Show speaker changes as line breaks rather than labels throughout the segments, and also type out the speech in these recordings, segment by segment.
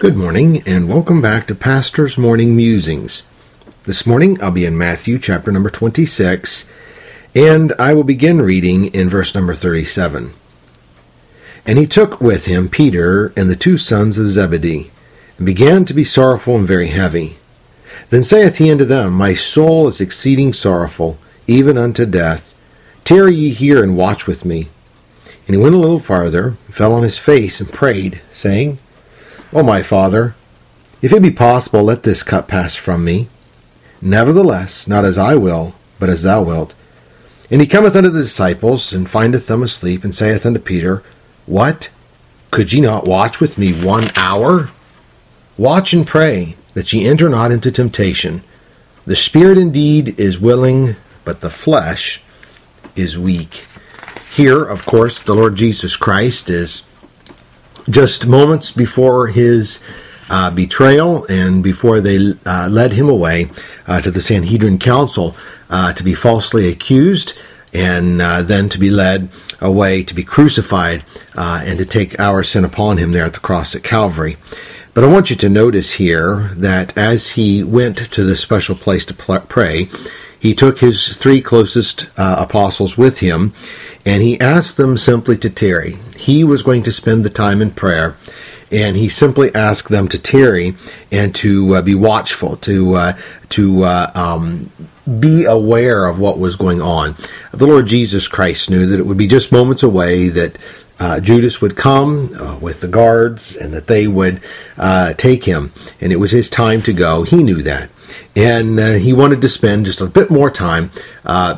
Good morning, and welcome back to Pastor's Morning Musings. This morning I'll be in Matthew chapter number 26, and I will begin reading in verse number 37. And he took with him Peter and the two sons of Zebedee, and began to be sorrowful and very heavy. Then saith he unto them, My soul is exceeding sorrowful, even unto death. Tarry ye here and watch with me. And he went a little farther, fell on his face, and prayed, saying, O my Father, if it be possible, let this cup pass from me. Nevertheless, not as I will, but as thou wilt. And he cometh unto the disciples, and findeth them asleep, and saith unto Peter, What? Could ye not watch with me one hour? Watch and pray, that ye enter not into temptation. The spirit indeed is willing, but the flesh is weak. Here, of course, the Lord Jesus Christ is just moments before his uh, betrayal and before they uh, led him away uh, to the Sanhedrin Council uh, to be falsely accused and uh, then to be led away to be crucified uh, and to take our sin upon him there at the cross at Calvary. But I want you to notice here that as he went to this special place to pray, he took his three closest apostles with him and he asked them simply to tarry. He was going to spend the time in prayer, and he simply asked them to tarry and to uh, be watchful, to uh, to uh, um, be aware of what was going on. The Lord Jesus Christ knew that it would be just moments away that. Uh, Judas would come uh, with the guards and that they would uh, take him, and it was his time to go. He knew that, and he wanted to spend just a bit more time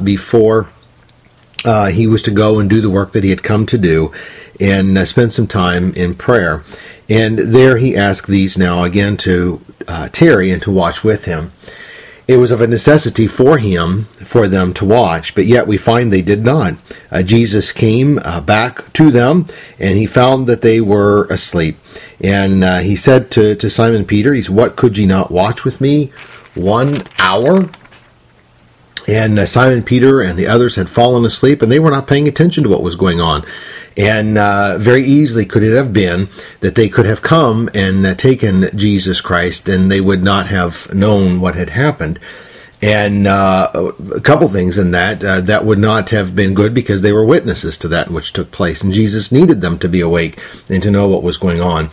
before uh, he was to go and do the work that he had come to do and uh, spend some time in prayer. And there he asked these now again to uh, tarry and to watch with him. It was of a necessity for him, for them to watch, but yet we find they did not. Uh, Jesus came uh, back to them, and he found that they were asleep. And uh, he said to, to Simon Peter, he said, What could ye not watch with me one hour? And uh, Simon Peter and the others had fallen asleep and they were not paying attention to what was going on. And uh, very easily could it have been that they could have come and uh, taken Jesus Christ and they would not have known what had happened. And uh, a couple things in that uh, that would not have been good because they were witnesses to that which took place, and Jesus needed them to be awake and to know what was going on.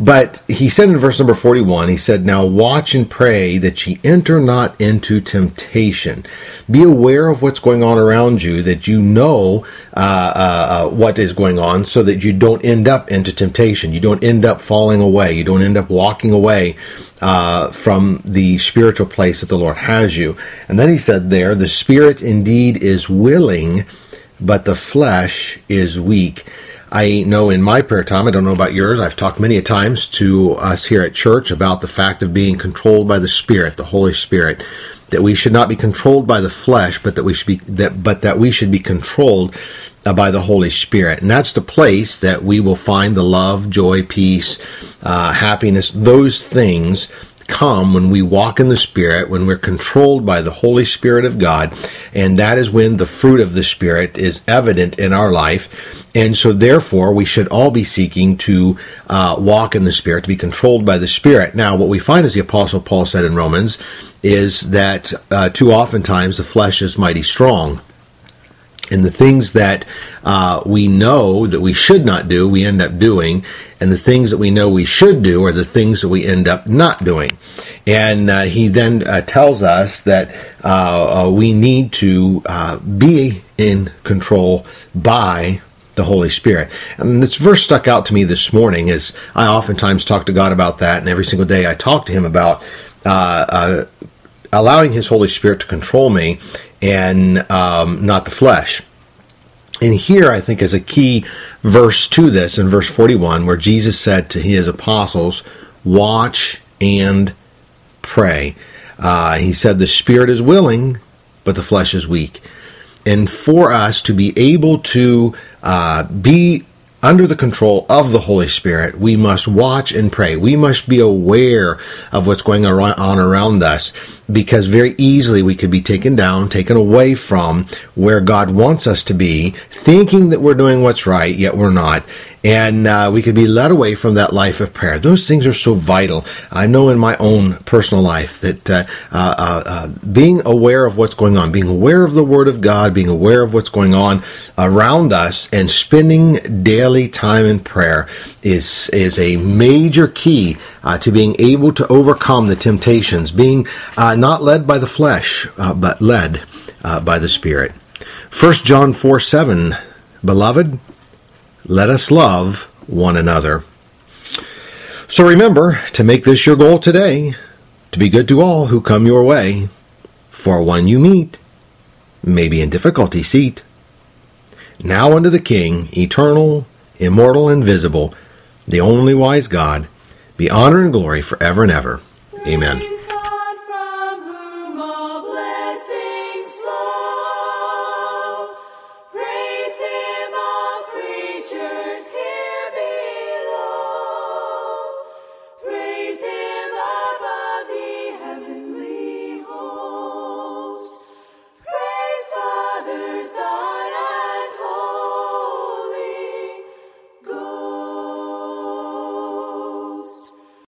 But he said in verse number 41, he said, Now watch and pray that ye enter not into temptation. Be aware of what's going on around you, that you know uh, uh, uh, what is going on, so that you don't end up into temptation. You don't end up falling away. You don't end up walking away uh, from the spiritual place that the Lord has you. And then he said there, The spirit indeed is willing, but the flesh is weak. I know in my prayer time, I don't know about yours, I've talked many a times to us here at church about the fact of being controlled by the Spirit, the Holy Spirit. That we should not be controlled by the flesh, but that we should be that but that we should be controlled uh, by the Holy Spirit. And that's the place that we will find the love, joy, peace, uh, happiness, those things come when we walk in the Spirit, when we're controlled by the Holy Spirit of God, and that is when the fruit of the Spirit is evident in our life. And so, therefore, we should all be seeking to uh, walk in the Spirit, to be controlled by the Spirit. Now, what we find, as the Apostle Paul said in Romans, is that uh, too oftentimes the flesh is mighty strong and the things that uh, we know that we should not do, we end up doing, and the things that we know we should do are the things that we end up not doing. And uh, he then uh, tells us that uh, uh, we need to uh, be in control by the Holy Spirit. And this verse stuck out to me this morning as I oftentimes talk to God about that, and every single day I talk to Him about allowing His Holy Spirit to control me and um, not the flesh. And here, I think, is a key verse to this in verse 41, where Jesus said to his apostles, Watch and pray. Uh, he said, The spirit is willing, but the flesh is weak. And for us to be able to uh, be under the control of the Holy Spirit, we must watch and pray. We must be aware of what's going on around us. Because very easily we could be taken down, taken away from where God wants us to be, thinking that we're doing what's right, yet we're not. And uh, we could be led away from that life of prayer. Those things are so vital. I know in my own personal life that uh, uh, uh, uh being aware of what's going on, being aware of the Word of God, being aware of what's going on around us, and spending daily time in prayer is is a major key uh, to being able to overcome the temptations. Being not led by the flesh, uh, but led uh, by the Spirit. 1 John 4 7, Beloved, let us love one another. So remember to make this your goal today, to be good to all who come your way, for one you meet may be in difficulty seat. Now unto the King, eternal, immortal, invisible, the only wise God, be honor and glory forever and ever. Amen.